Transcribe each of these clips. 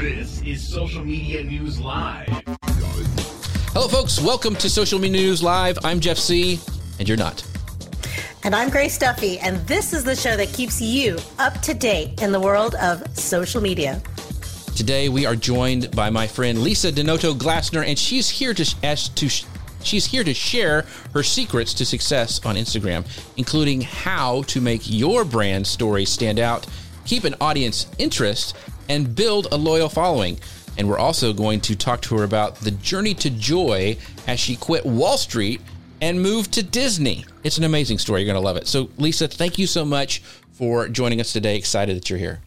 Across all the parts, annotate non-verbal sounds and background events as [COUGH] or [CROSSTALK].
This is Social Media News Live. Hello, folks. Welcome to Social Media News Live. I'm Jeff Sieh, and you're not. And I'm Grace Duffy, and this is the show that keeps you up to date in the world of social media. Today we are joined by my friend Lisa DiNoto Glassner, and she's here to as to she's here to share her secrets to success on Instagram, including how to make your brand story stand out, keep an audience interest, and build a loyal following. And we're also going to talk to her about the journey to joy as she quit Wall Street and moved to Disney. It's an amazing story. You're going to love it. So, Lisa, thank you so much for joining us today. Excited that you're here.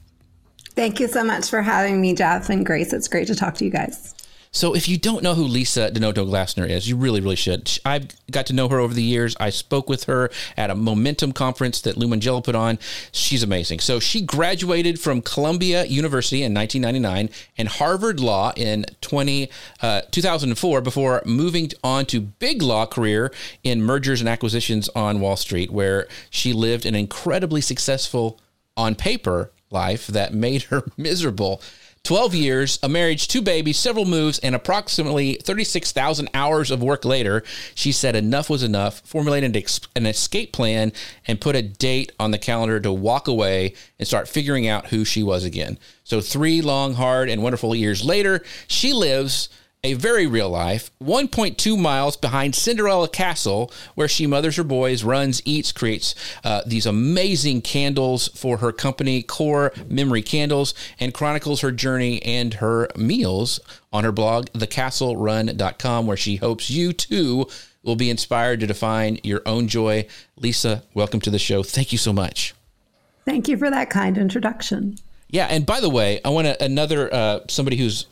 Thank you so much for having me, Jeff and Grace. It's great to talk to you guys. So, if you don't know who Lisa DiNoto Glassner is, you really, really should. I've got to know her over the years. I spoke with her at a Momentum conference that Lou Mongello put on. She's amazing. So, she graduated from Columbia University in 1999 and Harvard Law in 20, uh, 2004 before moving on to big law career in mergers and acquisitions on Wall Street, where she lived an incredibly successful on paper life that made her [LAUGHS] miserable. 12 years, a marriage, two babies, several moves, and approximately 36,000 hours of work later, she said enough was enough, formulated an escape plan, and put a date on the calendar to walk away and start figuring out who she was again. So, three long, hard, and wonderful years later, she lives a very real life, 1.2 miles behind Cinderella Castle, where she mothers her boys, runs, eats, creates uh, these amazing candles for her company, Core Memory Candles, and chronicles her journey and her meals on her blog, thecastlerun.com, where she hopes you too will be inspired to define your own joy. Lisa, welcome to the show. Thank you so much. Thank you for that kind introduction. Yeah, and by the way, I want to, another uh, somebody who's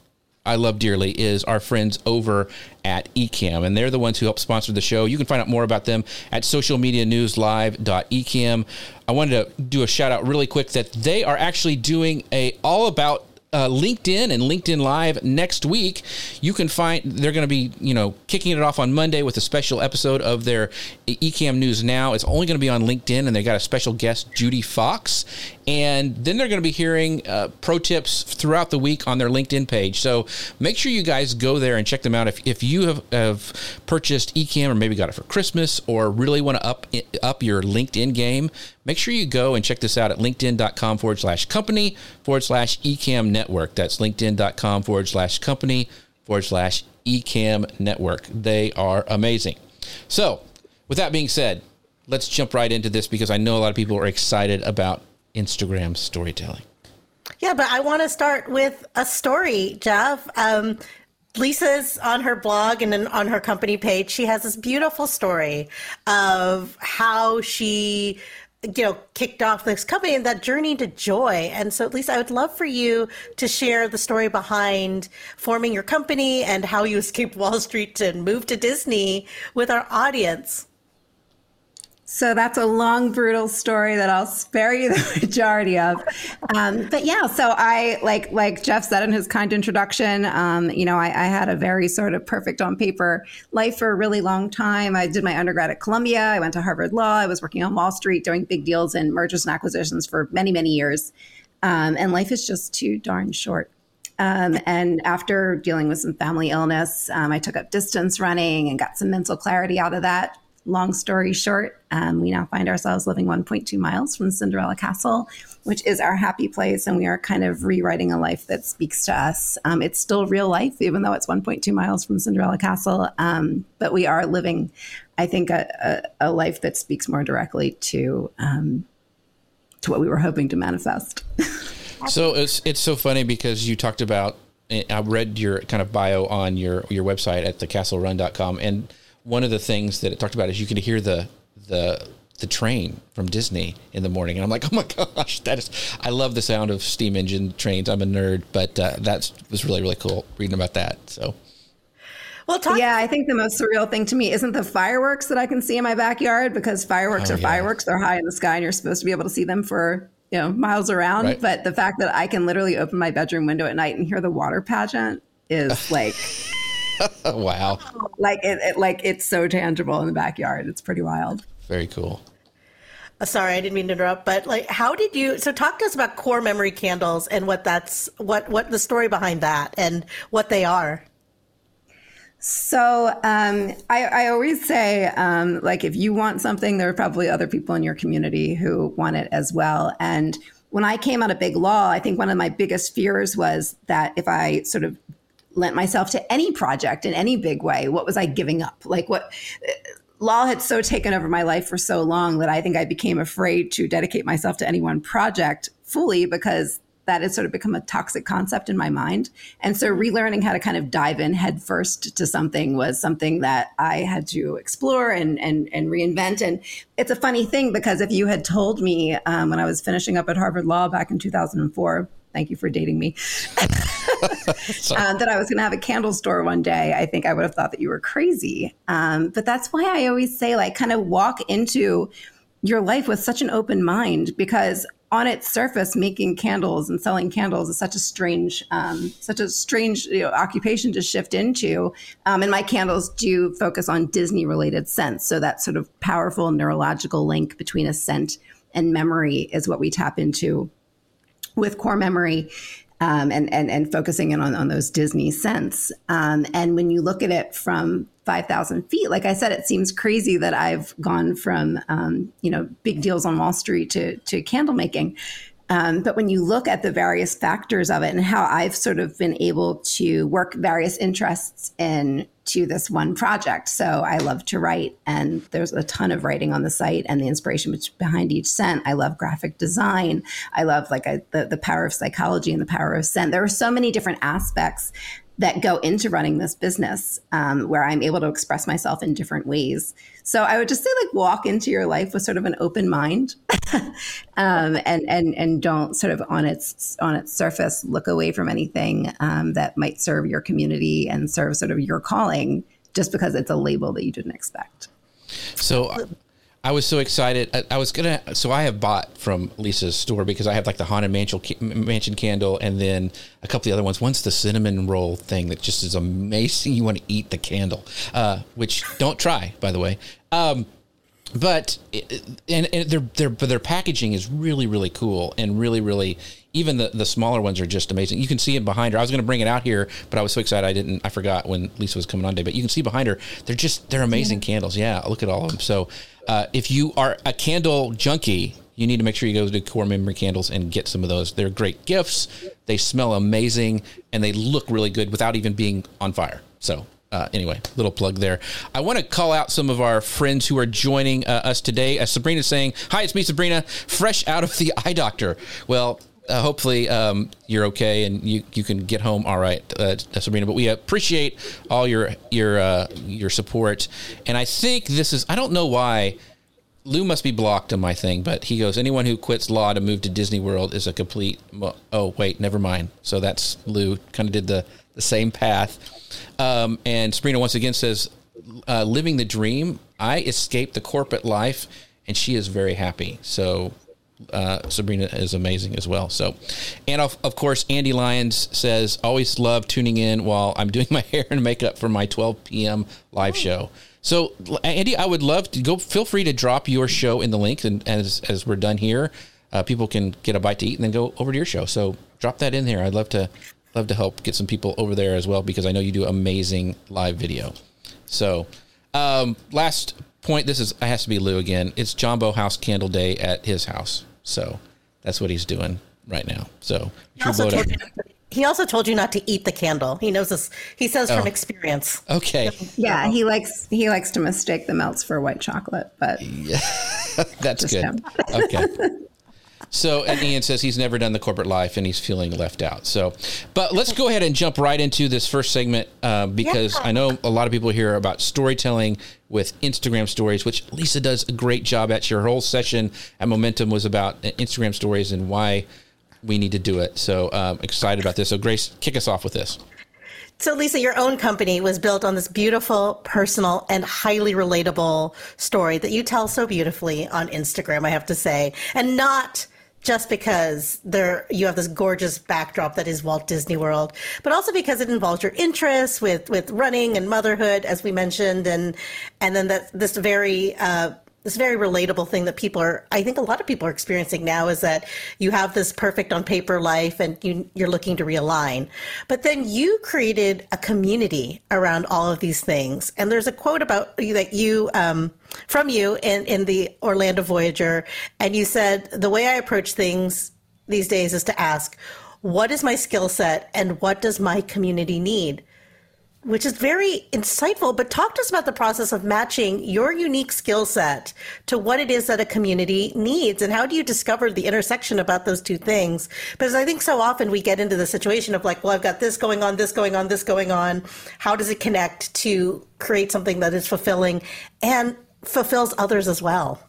I love dearly is our friends over at Ecamm, and they're the ones who help sponsor the show. You can find out more about them at socialmedianewslive.ecam. I wanted to do a shout out really quick that they are actually doing a all about uh, LinkedIn and LinkedIn Live next week. You can find they're going to be you know kicking it off on Monday with a special episode of their Ecamm News Now. It's only going to be on LinkedIn, and they got a special guest, Judy Fox, and then they're going to be hearing uh, pro tips throughout the week on their LinkedIn page. So make sure you guys go there and check them out. If, if you have, have purchased Ecamm or maybe got it for Christmas or really want to up up your LinkedIn game, make sure you go and check this out at linkedin.com forward slash company forward slash Ecamm network. That's linkedin.com forward slash company forward slash Ecamm network. They are amazing. So, with that being said, let's jump right into this because I know a lot of people are excited about Instagram storytelling. Yeah, but I want to start with a story, Jeff. Um, Lisa's on her blog and on her company page. She has this beautiful story of how she, you know, kicked off this company and that journey to joy. And so, Lisa, I would love for you to share the story behind forming your company and how you escaped Wall Street and moved to Disney with our audience. So that's a long, brutal story that I'll spare you the [LAUGHS] majority of. Um, but yeah, so I like like Jeff said in his kind introduction. Um, you know, I, I, had a very sort of perfect on paper life for a really long time. I did my undergrad at Columbia. I went to Harvard Law. I was working on Wall Street doing big deals and mergers and acquisitions for many, many years. Um, and life is just too darn short. Um, and after dealing with some family illness, um, I took up distance running and got some mental clarity out of that long story short, um, we now find ourselves living 1.2 miles from Cinderella Castle, which is our happy place. And we are kind of rewriting a life that speaks to us. Um, it's still real life, even though it's 1.2 miles from Cinderella Castle. Um, but we are living I think a, a, a, life that speaks more directly to um, to what we were hoping to manifest. [LAUGHS] so it's it's so funny because you talked about I read your kind of bio on your your website at thecastlerun.com and one of the things that it talked about is you can hear the the the train from Disney in the morning, and I'm like, oh my gosh, [LAUGHS] that is. I love the sound of steam engine trains. I'm a nerd, but uh, that was really really cool reading about that. So. Well, talk- yeah, I think the most surreal thing to me isn't the fireworks that I can see in my backyard because fireworks oh, are yeah. fireworks. They're high in the sky and you're supposed to be able to see them for you know miles around. Right. But the fact that I can literally open my bedroom window at night and hear the water pageant is like. [LAUGHS] [LAUGHS] wow! Like it, it, like it's so tangible in the backyard. It's pretty wild. Very cool. Uh, sorry, I didn't mean to interrupt, but like, how did you? So, talk to us about core memory candles and what that's what what the story behind that and what they are. So um, I, I, always say, um, like, if you want something, there are probably other people in your community who want it as well. And when I came out of Big Law, I think one of my biggest fears was that if I sort of lent myself to any project in any big way, what was I giving up? Like, what law had so taken over my life for so long that I think I became afraid to dedicate myself to any one project fully because that had sort of become a toxic concept in my mind. And so relearning how to kind of dive in headfirst to something was something that I had to explore and and and reinvent. And it's a funny thing because if you had told me um, when I was finishing up at Harvard Law back in 2004 Thank you for dating me. [LAUGHS] um, that I was going to have a candle store one day. I think I would have thought that you were crazy. Um, but that's why I always say, like, kind of walk into your life with such an open mind because on its surface, making candles and selling candles is such a strange, um, such a strange you know, occupation to shift into. Um, and my candles do focus on Disney-related scents, so that sort of powerful neurological link between a scent and memory is what we tap into with core memory um, and, and, and focusing in on, on those Disney scents. Um, and when you look at it from 5,000 feet, like I said, it seems crazy that I've gone from, um, you know, big deals on Wall Street to, to candle making. Um, but when you look at the various factors of it and how I've sort of been able to work various interests in to this one project. So I love to write, and there's a ton of writing on the site and the inspiration behind each scent. I love graphic design. I love like the the power of psychology and the power of scent. There are so many different aspects that go into running this business um, where I'm able to express myself in different ways. So I would just say like walk into your life with sort of an open mind [LAUGHS] um, and, and, and don't sort of on its, on its surface, look away from anything um, that might serve your community and serve sort of your calling just because it's a label that you didn't expect. So I was so excited. I, I, was gonna. So I have bought from Lisa's store because I have like the haunted mansion mansion candle, and then a couple of the other ones. One's the cinnamon roll thing that just is amazing. You want to eat the candle, uh, which don't try, by the way. Um, but and, and their their but their packaging is really really cool and really really even the the smaller ones are just amazing. You can see it behind her. I was going to bring it out here, but I was so excited I didn't. I forgot when Lisa was coming on today. But you can see behind her. They're just they're amazing yeah. candles. Yeah, look at all of them. So uh, if you are a candle junkie, you need to make sure you go to Core Memory Candles and get some of those. They're great gifts. They smell amazing and they look really good without even being on fire. So, uh, anyway, little plug there. I want to call out some of our friends who are joining uh, us today. As Sabrina saying, "Hi, it's me, Sabrina, fresh out of the [LAUGHS] eye doctor." Well, uh, hopefully um, you're okay and you, you can get home all right, uh, Sabrina. But we appreciate all your your uh, your support, and I think this is I don't know why Lou must be blocked on my thing, but he goes anyone who quits law to move to Disney World is a complete. Oh wait, never mind. So that's Lou kind of did the the same path, um, and Sabrina once again says, uh, "Living the dream." I escaped the corporate life, and she is very happy. So uh, Sabrina is amazing as well. So, and of, of course, Andy Lyons says, always love tuning in while I'm doing [LAUGHS] my hair and makeup for my 12 p.m. live show. So, Andy, I would love to go. Feel free to drop your show in the link, and as as we're done here, uh, people can get a bite to eat and then go over to your show. So, drop that in there. I'd love to love to help get some people over there as well because I know you do amazing live video. So, um, last point. This is it has to be Lou again. It's Jambo House Candle Day at his house. So that's what he's doing right now. So he also, told you, he also told you not to eat the candle. He knows this. He says Oh. from experience. Okay. Yeah, he likes he likes to mistake the melts for white chocolate, but yeah, [LAUGHS] That's Just good. him. okay. [LAUGHS] So, and Ian says he's never done the corporate life and he's feeling left out. So, but let's go ahead and jump right into this first segment uh, because Yeah. I know a lot of people hear about storytelling with Instagram stories, which Lisa does a great job at. Your whole session at Momentum was about Instagram stories and why we need to do it. So, um, excited about this. So, Grace, kick us off with this. So, Lisa, your own company was built on this beautiful, personal, and highly relatable story that you tell so beautifully on Instagram, I have to say. And not just because there you have this gorgeous backdrop that is Walt Disney World, but also because it involves your interests with, with running and motherhood, as we mentioned, and and then that this very uh, this very relatable thing that people are i think a lot of people are experiencing now is that you have this perfect on paper life and you, you're looking to realign. But then you created a community around all of these things. And there's a quote about you that you um, from you in, in the orlando voyager. And you said the way i approach things these days is to ask what is my skill set and what does my community need which is very insightful. But talk to us about the process of matching your unique skill set to what it is that a community needs, and how do you discover the intersection about those two things? Because I think so often we get into the situation of like, well, I've got this going on, this going on, this going on. How does it connect to create something that is fulfilling and fulfills others as well?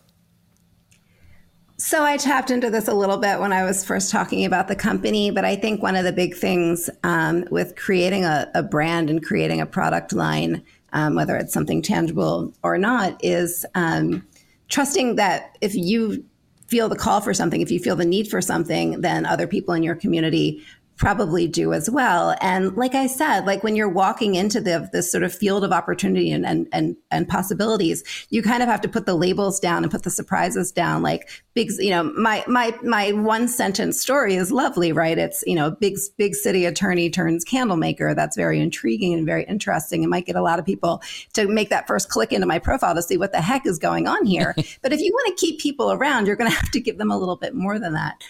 So I tapped into this a little bit when I was first talking about the company, but I think one of the big things um, with creating a, a, brand and creating a product line, um, whether it's something tangible or not, is um, trusting that if you feel the call for something, if you feel the need for something, then other people in your community probably do as well. And like I said, like when you're walking into the this sort of field of opportunity and and and, and possibilities, you kind of have to put the labels down and put the surprises down. Like big, you know, my my my one sentence story is lovely, right? It's you know, big big city attorney turns candle maker. That's very intriguing and very interesting. It might get a lot of people to make that first click into my profile to see what the heck is going on here. [LAUGHS] but if you want to keep people around, you're going to have to give them a little bit more than that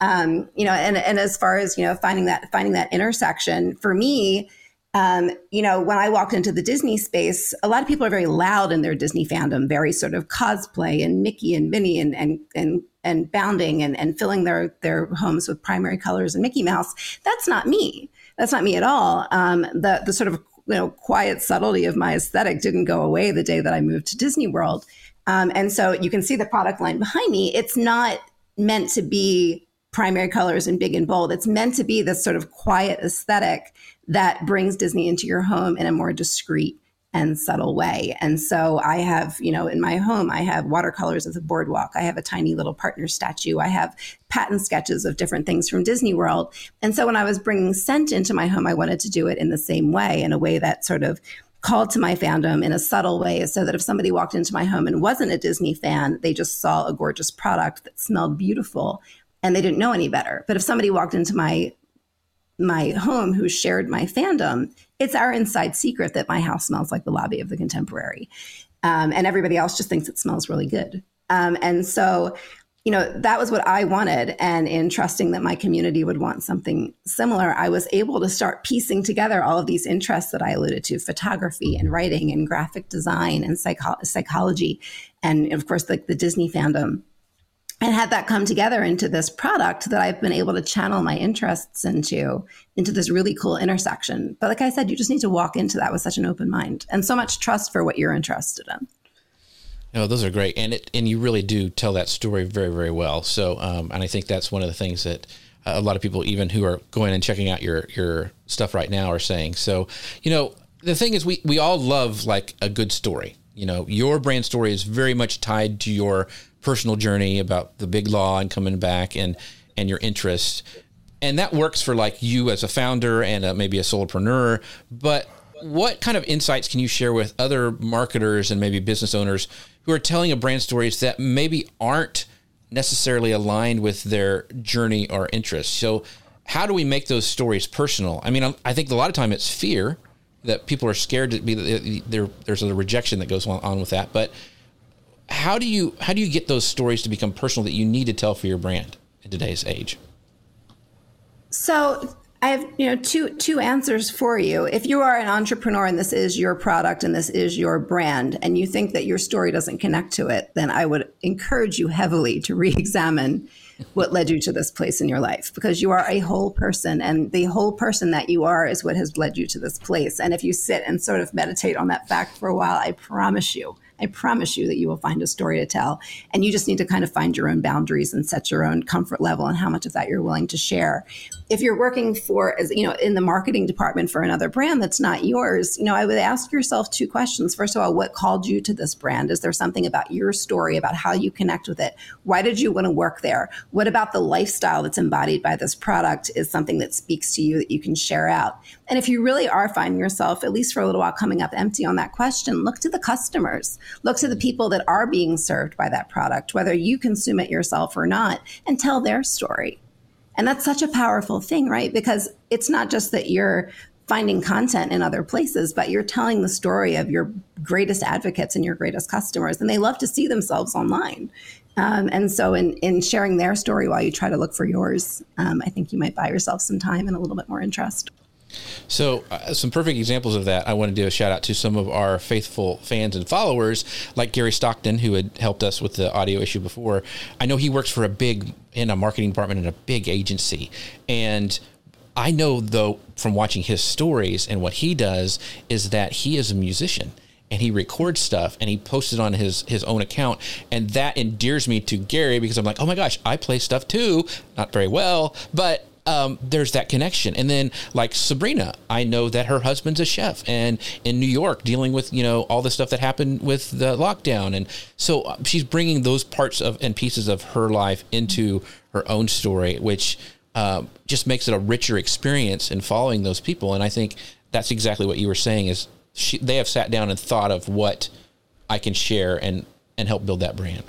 um, you know, and and as far as you know, finding that finding that intersection for me, um, you know, when I walked into the Disney space, a lot of people are very loud in their Disney fandom, very sort of cosplay and Mickey and Minnie and and and and bounding and, and filling their their homes with primary colors and Mickey Mouse. That's not me. That's not me at all. Um, the the sort of you know quiet subtlety of my aesthetic didn't go away the day that I moved to Disney World. Um, and so you can see the product line behind me. It's not meant to be primary colors and big and bold. It's meant to be this sort of quiet aesthetic that brings Disney into your home in a more discreet and subtle way. And so I have, you know, in my home, I have watercolors of the boardwalk. I have a tiny little partner statue. I have pattern sketches of different things from Disney World. And so when I was bringing scent into my home, I wanted to do it in the same way, in a way that sort of called to my fandom in a subtle way so that if somebody walked into my home and wasn't a Disney fan, they just saw a gorgeous product that smelled beautiful and they didn't know any better. But if somebody walked into my my home who shared my fandom, it's our inside secret that my house smells like the lobby of the Contemporary, um, and everybody else just thinks it smells really good. Um, and so, you know, that was what I wanted. And in trusting that my community would want something similar, I was able to start piecing together all of these interests that I alluded to: photography and writing and graphic design and psycho- psychology, and of course, the, the Disney fandom and had that come together into this product that I've been able to channel my interests into, into this really cool intersection. But like I said, you just need to walk into that with such an open mind and so much trust for what you're interested in. No, those are great, and it and you really do tell that story very very well. So, um, and I think that's one of the things that uh, a lot of people, even who are going and checking out your your stuff right now, are saying. So, you know, the thing is, we we all love like a good story. You know, your brand story is very much tied to your personal journey about the big law and coming back and and your interests and that works for like you as a founder and a, maybe a solopreneur but what kind of insights can you share with other marketers and maybe business owners who are telling a brand stories that maybe aren't necessarily aligned with their journey or interests so how do we make those stories personal? I mean i think a lot of time it's fear that people are scared to be there there's a rejection that goes on with that but how do you how do you get those stories to become personal that you need to tell for your brand in today's age? So I have you know two two answers for you. If you are an entrepreneur and this is your product and this is your brand, and you think that your story doesn't connect to it, then I would encourage you heavily to re-examine what led you to this place in your life because you are a whole person and the whole person that you are is what has led you to this place. And if you sit and sort of meditate on that fact for a while, I promise you I promise you that you will find a story to tell. And you just need to kind of find your own boundaries and set your own comfort level and how much of that you're willing to share. If you're working for, as you know, in the marketing department for another brand that's not yours, you know, I would ask yourself two questions. First of all, what called you to this brand? Is there something about your story, about how you connect with it? Why did you want to work there? What about the lifestyle that's embodied by this product is something that speaks to you that you can share out? And if you really are finding yourself, at least for a little while, coming up empty on that question, look to the customers, look to the people that are being served by that product, whether you consume it yourself or not, and tell their story. And that's such a powerful thing, right? Because it's not just that you're finding content in other places, but you're telling the story of your greatest advocates and your greatest customers, and they love to see themselves online. Um, and so, in, in sharing their story while you try to look for yours, um, I think you might buy yourself some time and a little bit more interest. So, uh, some perfect examples of that. I want to do a shout out to some of our faithful fans and followers, like Gary Stockton, who had helped us with the audio issue before. I know he works for a big in a marketing department in a big agency, and I know though from watching his stories and what he does is that he is a musician and he records stuff and he posts it on his his own account and that endears me to Gary because I'm like, "Oh my gosh, I play stuff too, not very well, but um, there's that connection. And then like Sabrina, I know that her husband's a chef and in New York dealing with, you know, all the stuff that happened with the lockdown. And so uh, she's bringing those parts of and pieces of her life into her own story, which uh, just makes it a richer experience in following those people. And I think that's exactly what you were saying is she, they have sat down and thought of what I can share and, and help build that brand.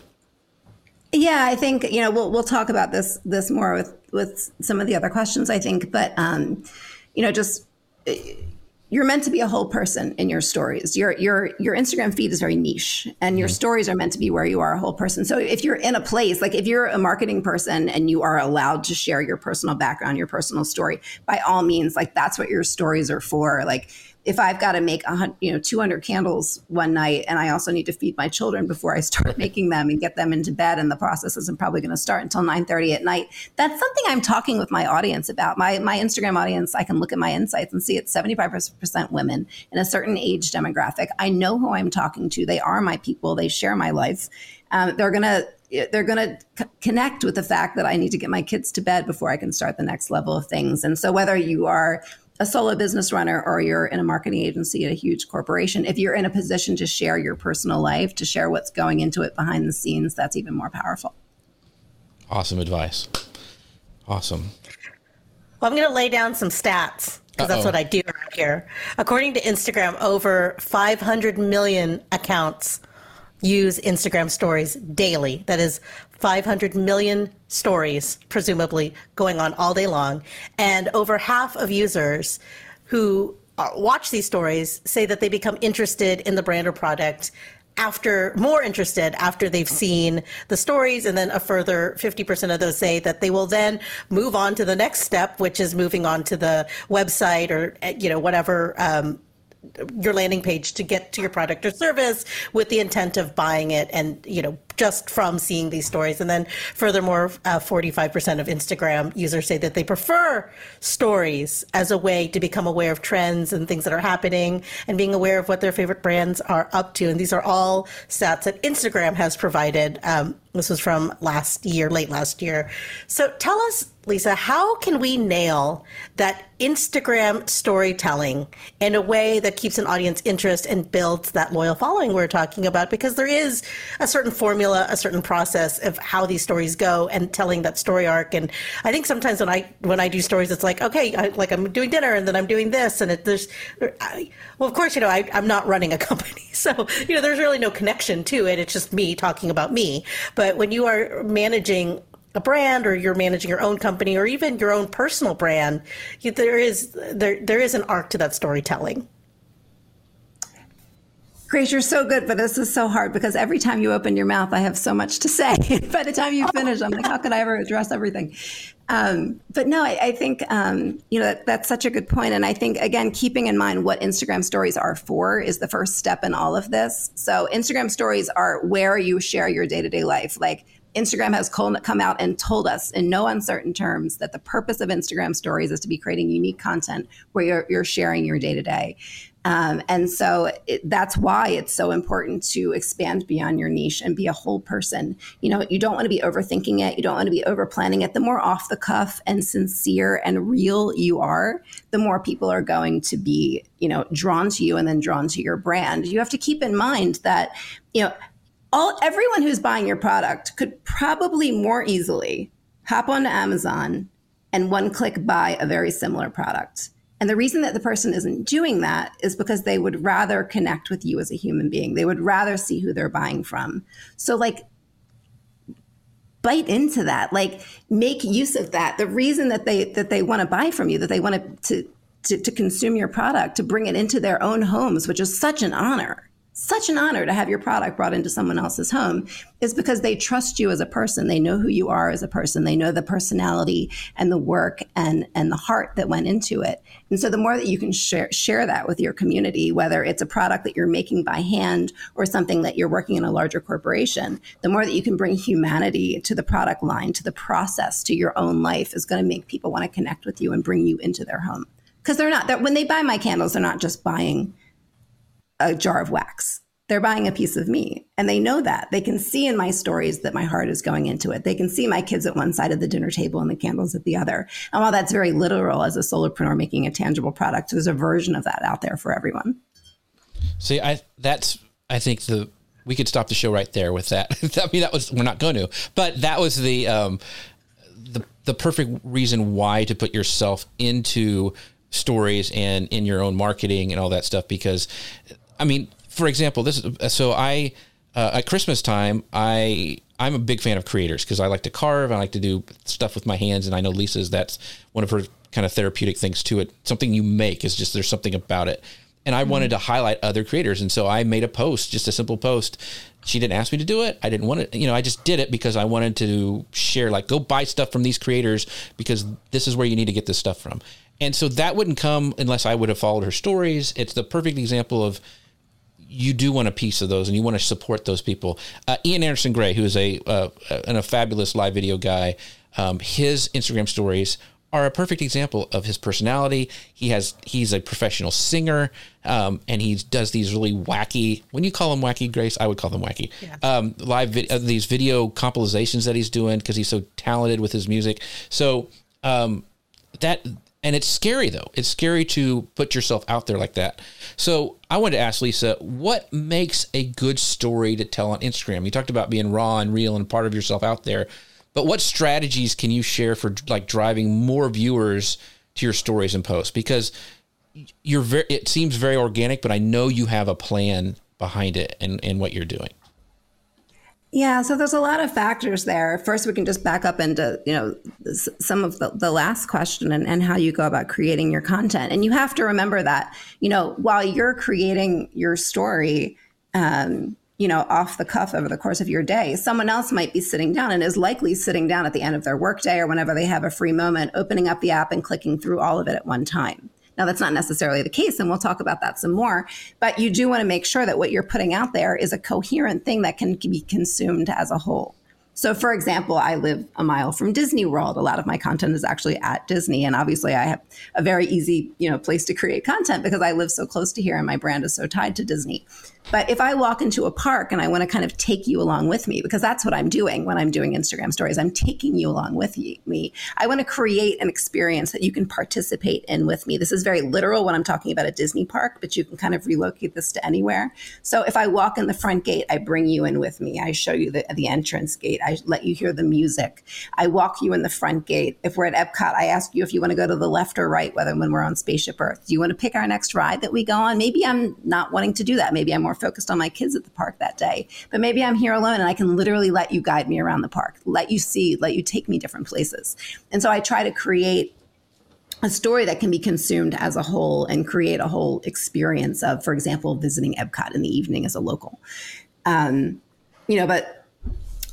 Yeah, I think you know we'll we'll talk about this this more with with some of the other questions. I think, but um, you know, just you're meant to be a whole person in your stories. Your your your Instagram feed is very niche, and your mm-hmm. stories are meant to be where you are a whole person. So if you're in a place like if you're a marketing person and you are allowed to share your personal background, your personal story, by all means, like that's what your stories are for. Like if I've got to make a you know 200 candles one night and I also need to feed my children before I start making them and get them into bed and the process isn't probably going to start until 9:30 at night that's something I'm talking with my audience about. My my Instagram audience I can look at my insights and see it's 75% women in a certain age demographic. I know who I'm talking to. They are my people. They share my life. Um, they're going to they're going to c- connect with the fact that I need to get my kids to bed before I can start the next level of things. And so, whether you are a solo business runner or you're in a marketing agency at a huge corporation, if you're in a position to share your personal life, to share what's going into it behind the scenes, that's even more powerful. Awesome advice. Awesome. Well, I'm going to lay down some stats because that's what I do around here. According to Instagram, over 500 million accounts use Instagram stories daily. That is 500 million stories, presumably, going on all day long. And over half of users who watch these stories say that they become interested in the brand or product after more interested after they've seen the stories and then a further 50% of those say that they will then move on to the next step which is moving on to the website or you know whatever um, your landing page to get to your product or service with the intent of buying it and you know just from seeing these stories. And then furthermore uh, 45% of instagram users say that they prefer stories as a way to become aware of trends and things that are happening and being aware of what their favorite brands are up to. And these are all stats that instagram has provided. Um, this was from last year late last year. So tell us Lisa, how can we nail that Instagram storytelling in a way that keeps an audience interest and builds that loyal following we're talking about? Because there is a certain formula, a certain process of how these stories go and telling that story arc. And I think sometimes when I when I do stories, it's like, okay, I, like I'm doing dinner and then I'm doing this, and it, there's, I, well, of course, you know, I, I'm not running a [LAUGHS] company, so you know, there's really no connection to it. It's just me talking about me. But when you are managing a brand or you're managing your own company or even your own personal brand, there is there there is an arc to that storytelling. Grace, you're so good, but this is so hard because every time you open your mouth, I have so much to say. [LAUGHS] By the time you finish, I'm like, how could I ever address everything? Um, but no, I, I think um, you know that, that's such a good point, and I think again, keeping in mind what Instagram stories are for is the first step in all of this. So, Instagram stories are where you share your day to day life, like. Instagram has come out and told us in no uncertain terms that the purpose of Instagram stories is to be creating unique content where you're, you're sharing your day to day. And so it, that's why it's so important to expand beyond your niche and be a whole person. You know, you don't want to be overthinking it. You don't want to be over planning it. The more off the cuff and sincere and real you are, the more people are going to be, you know, drawn to you and then drawn to your brand. You have to keep in mind that, you know, all everyone who's buying your product could probably more easily hop onto Amazon and one click buy a very similar product and the reason that the person isn't doing that is because they would rather connect with you as a human being. They would rather see who they're buying from. So, like, bite into that. Like, make use of that. The reason that they that they want to buy from you, that they want to to, to consume your product, to bring it into their own homes, which is such an honor such an honor to have your product brought into someone else's home is because they trust you as a person. They know who you are as a person. They know the personality and the work and, and the heart that went into it. And so the more that you can share, share that with your community, whether it's a product that you're making by hand or something that you're working in a larger corporation, the more that you can bring humanity to the product line, to the process, to your own life is going to make people want to connect with you and bring you into their home. Because they're not, that when they buy my candles, they're not just buying a jar of wax. They're buying a piece of me. And they know that. They can see in my stories that my heart is going into it. They can see my kids at one side of the dinner table and the candles at the other. And while that's very literal as a solopreneur making a tangible product, there's a version of that out there for everyone. See, I that's I think the we could stop the show right there with that. [LAUGHS] I mean, that was we're not going to, but that was the um, the the perfect reason why to put yourself into stories and in your own marketing and all that stuff because I mean, for example, this is so I uh, at Christmas time I I'm a big fan of creators because I like to carve, I like to do stuff with my hands, and I know Lisa's that's one of her kind of therapeutic things to it. Something you make is just there's something about it. And I mm-hmm. wanted to highlight other creators, and so I made a post, just a simple post. She didn't ask me to do it. I didn't want to, you know, I just did it because I wanted to share, like, go buy stuff from these creators because this is where you need to get this stuff from. And so that wouldn't come unless I would have followed her stories. It's the perfect example of you do want a piece of those and you want to support those people. Uh, Ian Anderson Gray, who is a uh, and a fabulous live video guy, um, his Instagram stories are a perfect example of his personality. He has he's a professional singer, um, and he does these really wacky. When you call them wacky, Grace, I would call them wacky. Yeah. Um, live vi- uh, these video compilations that he's doing because he's so talented with his music. So um, that and it's scary though. It's scary to put yourself out there like that. So I wanted to ask Lisa, what makes a good story to tell on Instagram? You talked about being raw and real and part of yourself out there, but what strategies can you share for like driving more viewers to your stories and posts? Because you're very, it seems very organic, but I know you have a plan behind it and, and what you're doing. Yeah, so there's a lot of factors there. First, we can just back up into you know some of the, the last question and, and how you go about creating your content. And you have to remember that you know while you're creating your story, um, you know off the cuff over the course of your day, someone else might be sitting down and is likely sitting down at the end of their workday or whenever they have a free moment, opening up the app and clicking through all of it at one time. Now, that's not necessarily the case, and we'll talk about that some more. But you do want to make sure that what you're putting out there is a coherent thing that can be consumed as a whole. So, for example, I live a mile from Disney World. A lot of my content is actually at Disney, and obviously, I have a very easy, you know, place to create content because I live so close to here, and my brand is so tied to Disney. But if I walk into a park and I want to kind of take you along with me, because that's what I'm doing when I'm doing Instagram stories, I'm taking you along with me. I want to create an experience that you can participate in with me. This is very literal when I'm talking about a Disney park, but you can kind of relocate this to anywhere. So if I walk in the front gate, I bring you in with me. I show you the, the entrance gate. I let you hear the music. I walk you in the front gate. If we're at Epcot, I ask you if you want to go to the left or right, whether when we're on Spaceship Earth. Do you want to pick our next ride that we go on? Maybe I'm not wanting to do that. Maybe I'm more focused on my kids at the park that day. But maybe I'm here alone and I can literally let you guide me around the park, let you see, let you take me different places. And so I try to create a story that can be consumed as a whole and create a whole experience of, for example, visiting Epcot in the evening as a local. Um, you know, but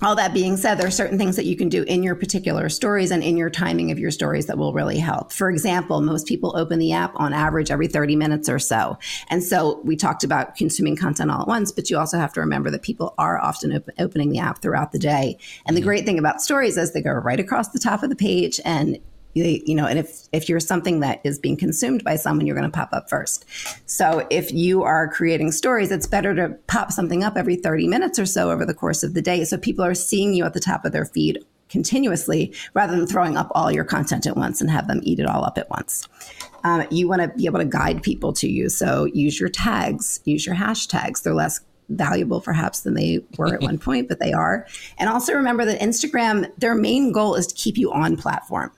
all that being said, there are certain things that you can do in your particular stories and in your timing of your stories that will really help. For example, most people open the app on average every 30 minutes or so. And so we talked about consuming content all at once, but you also have to remember that people are often op- opening the app throughout the day. And the mm-hmm. great thing about stories is they go right across the top of the page and you know and if if you're something that is being consumed by someone you're going to pop up first so if you are creating stories it's better to pop something up every 30 minutes or so over the course of the day so people are seeing you at the top of their feed continuously rather than throwing up all your content at once and have them eat it all up at once um, you want to be able to guide people to you so use your tags use your hashtags they're less valuable perhaps than they were at [LAUGHS] one point, but they are. And also remember that Instagram, their main goal is to keep you on platform.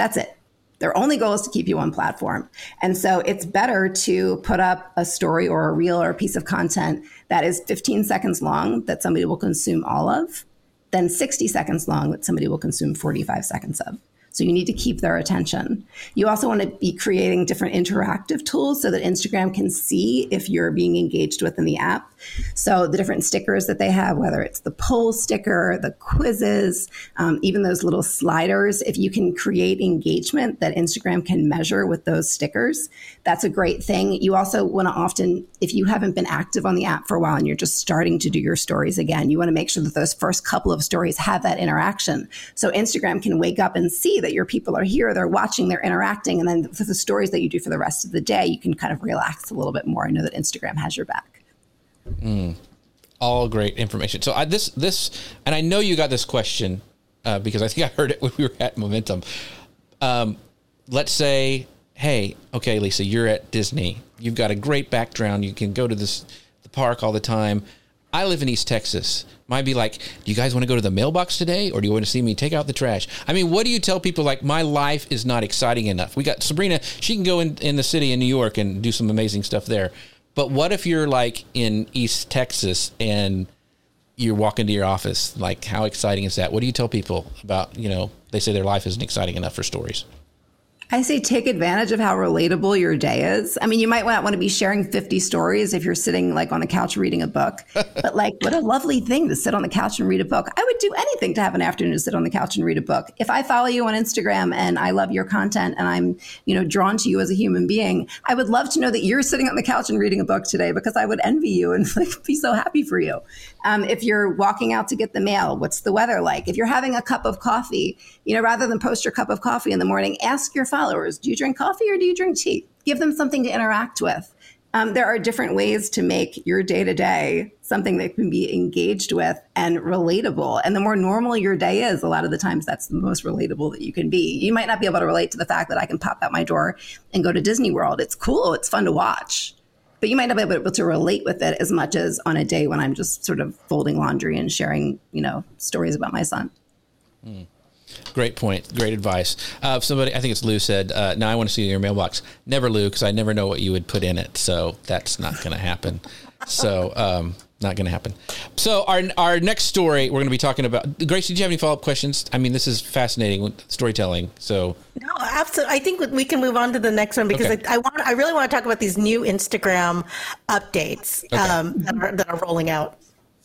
That's it. Their only goal is to keep you on platform. And so it's better to put up a story or a reel or a piece of content that is 15 seconds long that somebody will consume all of than 60 seconds long that somebody will consume 45 seconds of. So you need to keep their attention. You also want to be creating different interactive tools so that Instagram can see if you're being engaged with in the app. So the different stickers that they have, whether it's the poll sticker, the quizzes, um, even those little sliders, if you can create engagement that Instagram can measure with those stickers, that's a great thing. You also want to often, if you haven't been active on the app for a while and you're just starting to do your stories again, you want to make sure that those first couple of stories have that interaction. So Instagram can wake up and see that your people are here, they're watching, they're interacting. And then the stories that you do for the rest of the day, you can kind of relax a little bit more I know that Instagram has your back. Mm, all great information. So I, this, this, and I know you got this question uh, because I think [LAUGHS] I heard it when we were at Momentum. Um, let's say, hey, okay, Lisa, you're at Disney. You've got a great background. You can go to this the park all the time. I live in East Texas. Might be like, do you guys want to go to the mailbox today or do you want to see me take out the trash? I mean, what do you tell people like, my life is not exciting enough? We got Sabrina, she can go in, in the city in New York and do some amazing stuff there. But what if you're like in East Texas and you're walking to your office? Like, how exciting is that? What do you tell people about, you know, they say their life isn't exciting enough for stories? I say take advantage of how relatable your day is. I mean, you might not want to be sharing 50 stories if you're sitting like on the couch reading a book, [LAUGHS] but like what a lovely thing to sit on the couch and read a book. I would do anything to have an afternoon to sit on the couch and read a book. If I follow you on Instagram and I love your content and I'm, you know, drawn to you as a human being, I would love to know that you're sitting on the couch and reading a book today because I would envy you and [LAUGHS] like be so happy for you. Um, if you're walking out to get the mail, what's the weather like? If you're having a cup of coffee, you know, rather than post your cup of coffee in the morning, ask your followers, do you drink coffee or do you drink tea? Give them something to interact with. Um, there are different ways to make your day to day something that can be engaged with and relatable. And the more normal your day is, a lot of the times that's the most relatable that you can be. You might not be able to relate to the fact that I can pop out my door and go to Disney World. It's cool, it's fun to watch. But you might not be able to relate with it as much as on a day when I'm just sort of folding laundry and sharing, you know, stories about my son. Mm. Great point. Great advice. Uh, somebody, I think it's Lou said, uh, now I want to see your mailbox. Never Lou, because I never know what you would put in it. So that's not going to happen. so, um, not going to happen. So our our next story, we're going to be talking about. Grace, did you have any follow up questions? I mean, this is fascinating storytelling. So no, absolutely. I think we can move on to the next one because okay. I, I, want. I really want to talk about these new Instagram updates okay. um, that, are, that are rolling out.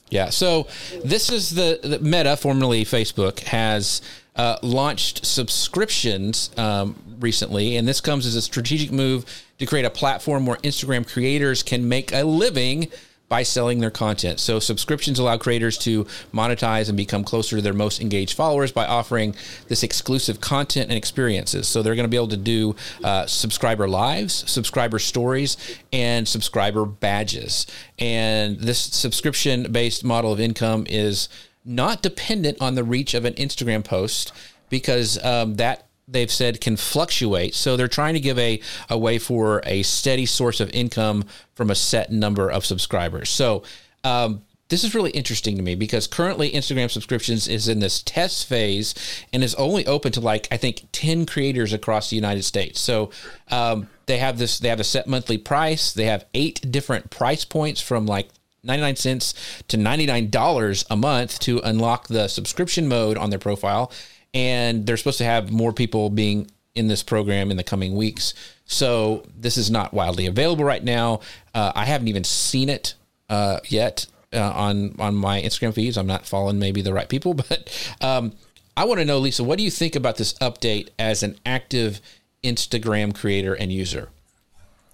Yeah. So this is the, the Meta, formerly Facebook, has uh, launched subscriptions um, recently, and this comes as a strategic move to create a platform where Instagram creators can make a living by selling their content. So subscriptions allow creators to monetize and become closer to their most engaged followers by offering this exclusive content and experiences. So they're going to be able to do uh, subscriber lives, subscriber stories, and subscriber badges. And this subscription-based model of income is not dependent on the reach of an Instagram post because um, that they've said can fluctuate. So they're trying to give a, a way for a steady source of income from a set number of subscribers. So um, this is really interesting to me because currently Instagram subscriptions is in this test phase and is only open to like I think 10 creators across the United States. So um, they have this they have a set monthly price. They have eight different price points from like 99 cents to $99 a month to unlock the subscription mode on their profile. And they're supposed to have more people being in this program in the coming weeks. So this is not wildly available right now. Uh, I haven't even seen it uh, yet uh, on on my Instagram feeds. I'm not following maybe the right people, [LAUGHS] but um, I want to know, Lisa, what do you think about this update as an active Instagram creator and user?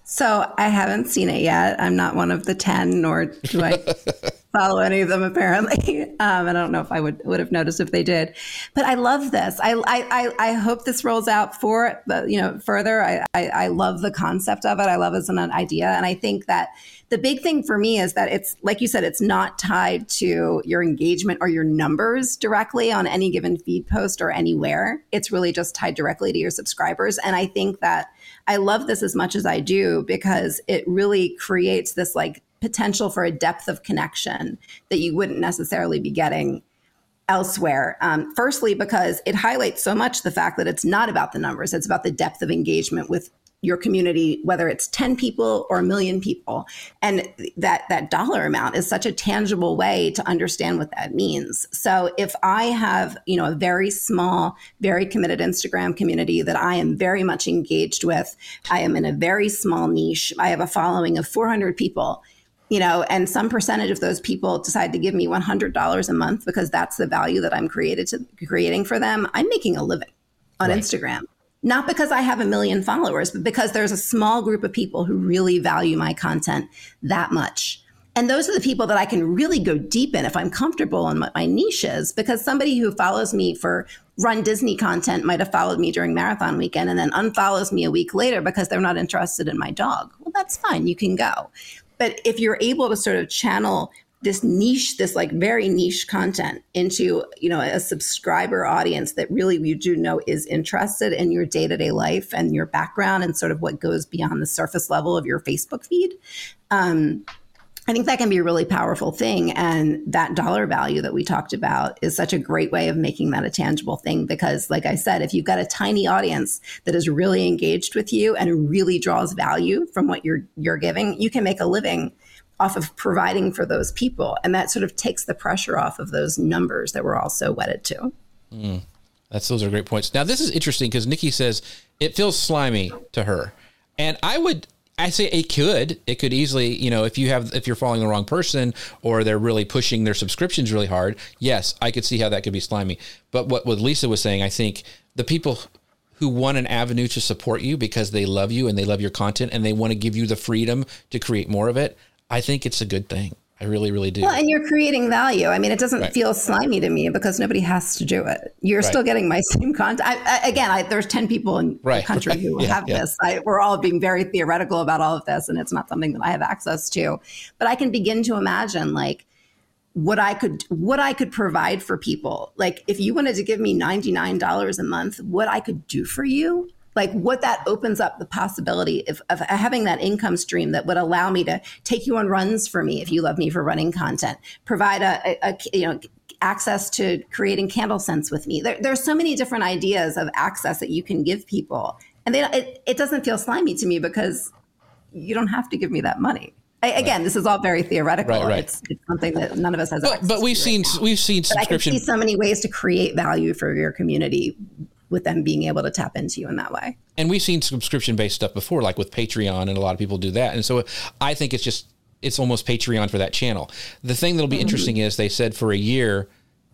So I haven't seen it yet. I'm not one of the 10, nor do I [LAUGHS] follow any of them [LAUGHS] apparently. Um, I don't know if I would, would have noticed if they did, but I love this. I, I, I hope this rolls out for you know, further. I, I, I love the concept of it. I love it as an idea. And I think that the big thing for me is that it's, like you said, it's not tied to your engagement or your numbers directly on any given feed post or anywhere. It's really just tied directly to your subscribers. And I think that I love this as much as I do because it really creates this like potential for a depth of connection that you wouldn't necessarily be getting elsewhere. Um, firstly, because it highlights so much the fact that it's not about the numbers, it's about the depth of engagement with your community whether it's 10 people or a million people and that that dollar amount is such a tangible way to understand what that means so if i have you know a very small very committed instagram community that i am very much engaged with i am in a very small niche i have a following of 400 people you know, and some percentage of those people decide to give me $100 a month because that's the value that I'm created to creating for them, I'm making a living on right. Instagram. Not because I have a million followers, but because there's a small group of people who really value my content that much. And those are the people that I can really go deep in if I'm comfortable in what my niche is. Because somebody who follows me for Run Disney content might have followed me during marathon weekend and then unfollows me a week later because they're not interested in my dog. Well, that's fine. You can go. But if you're able to sort of channel this niche, this like very niche content into, you know, a subscriber audience that really you do know is interested in your day to day life and your background and sort of what goes beyond the surface level of your Facebook feed. Um, I think that can be a really powerful thing. And that dollar value that we talked about is such a great way of making that a tangible thing. Because, like I said, if you've got a tiny audience that is really engaged with you and really draws value from what you're, you're giving, you can make a living off of providing for those people. And that sort of takes the pressure off of those numbers that we're all so wedded to. Mm, that's, those are great points. Now, this is interesting because Nikki says it feels slimy to her. And I would I say it could. It could easily, you know, if you have if you're following the wrong person or they're really pushing their subscriptions really hard. Yes, I could see how that could be slimy. But what what Lisa was saying, I think the people who want an avenue to support you because they love you and they love your content and they want to give you the freedom to create more of it, I think it's a good thing. I really, really do. Well, and you're creating value. I mean, it doesn't right. feel slimy to me because nobody has to do it. You're right. still getting my [LAUGHS] same content. I, I, again, I, there's 10 people in right. the country who [LAUGHS] yeah, have yeah. this. we're all being very theoretical about all of this, and it's not something that I have access to. But I can begin to imagine, like, what I could what I could provide for people. Like if you wanted to give me $99 a month, what I could do for you like what that opens up the possibility of, of, having that income stream that would allow me to take you on runs for me if you love me for running content provide a, a, a you know access to creating candle scents with me there, there's so many different ideas of access that you can give people and they, it, it doesn't feel slimy to me because you don't have to give me that money I, again, right. this is all very theoretical. Right, right. It's, it's, something that none of us has. But, but we've seen right we've seen subscription. But I can see so many ways to create value for your community with them being able to tap into you in that way. And we've seen subscription based stuff before, like with Patreon, and a lot of people do that. And so I think it's just it's almost Patreon for that channel. The thing that'll be mm-hmm. interesting is they said for a year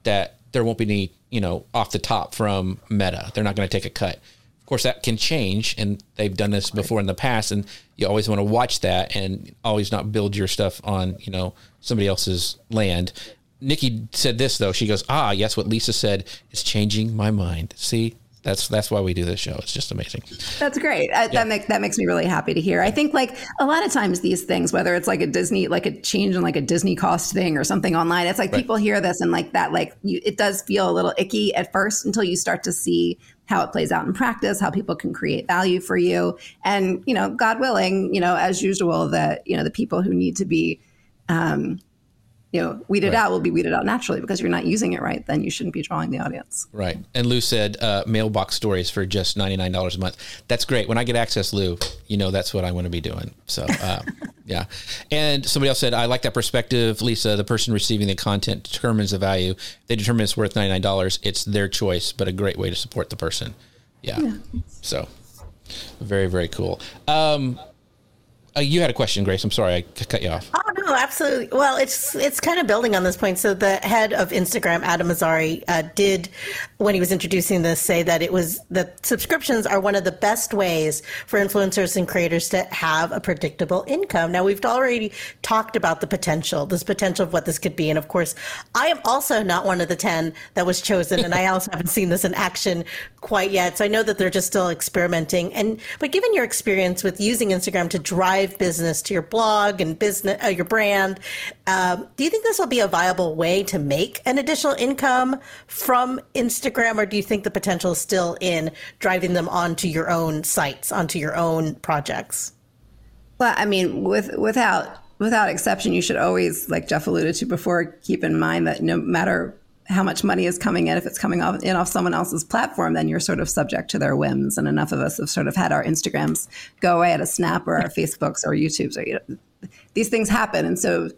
that there won't be any, you know, off the top from Meta. They're not going to take a cut. Of course, that can change, and they've done this before in the past. And you always want to watch that and always not build your stuff on, you know, somebody else's land. Nikki said this though. She goes, "Ah, yes, what Lisa said is changing my mind." See, that's that's why we do this show. It's just amazing. That's great. Yeah. That makes that makes me really happy to hear. I think like a lot of times these things, whether it's like a Disney, like a change in like a Disney cost thing or something online, it's like right. people hear this and like that, like you, it does feel a little icky at first until you start to see how it plays out in practice, how people can create value for you, and you know, God willing, you know, as usual, that you know the people who need to be um, you know, weeded right. out will be weeded out naturally because you're not using it right. Then you shouldn't be drawing the audience. Right. And Lou said uh, mailbox stories for just ninety nine dollars a month. That's great. When I get access, Lou, you know that's what I want to be doing. So, uh, [LAUGHS] yeah. And somebody else said, I like that perspective, Lisa. The person receiving the content determines the value. They determine it's worth ninety nine dollars. It's their choice, but a great way to support the person. Yeah. yeah. So very, very cool. Um, uh, you had a question, Grace. I'm sorry I cut you off. Oh no, absolutely. Well, it's it's kind of building on this point. So the head of Instagram, Adam Mosseri, uh, did when he was introducing this say that it was that subscriptions are one of the best ways for influencers and creators to have a predictable income. Now we've already talked about the potential, this potential of what this could be, and of course, I am also not one of the ten that was chosen, and I [LAUGHS] also haven't seen this in action quite yet. So I know that they're just still experimenting. And but given your experience with using Instagram to drive drive business to your blog and business, uh, your brand. Um, do you think this will be a viable way to make an additional income from Instagram, or do you think the potential is still in driving them onto your own sites, onto your own projects? Well, I mean, with without without exception, you should always, like Jeff alluded to before, keep in mind that no matter how much money is coming in. If it's coming off in off someone else's platform, then you're sort of subject to their whims. And enough of us have sort of had our Instagrams go away at a snap, or our [LAUGHS] Facebooks or YouTubes. Or you know, these things happen, and so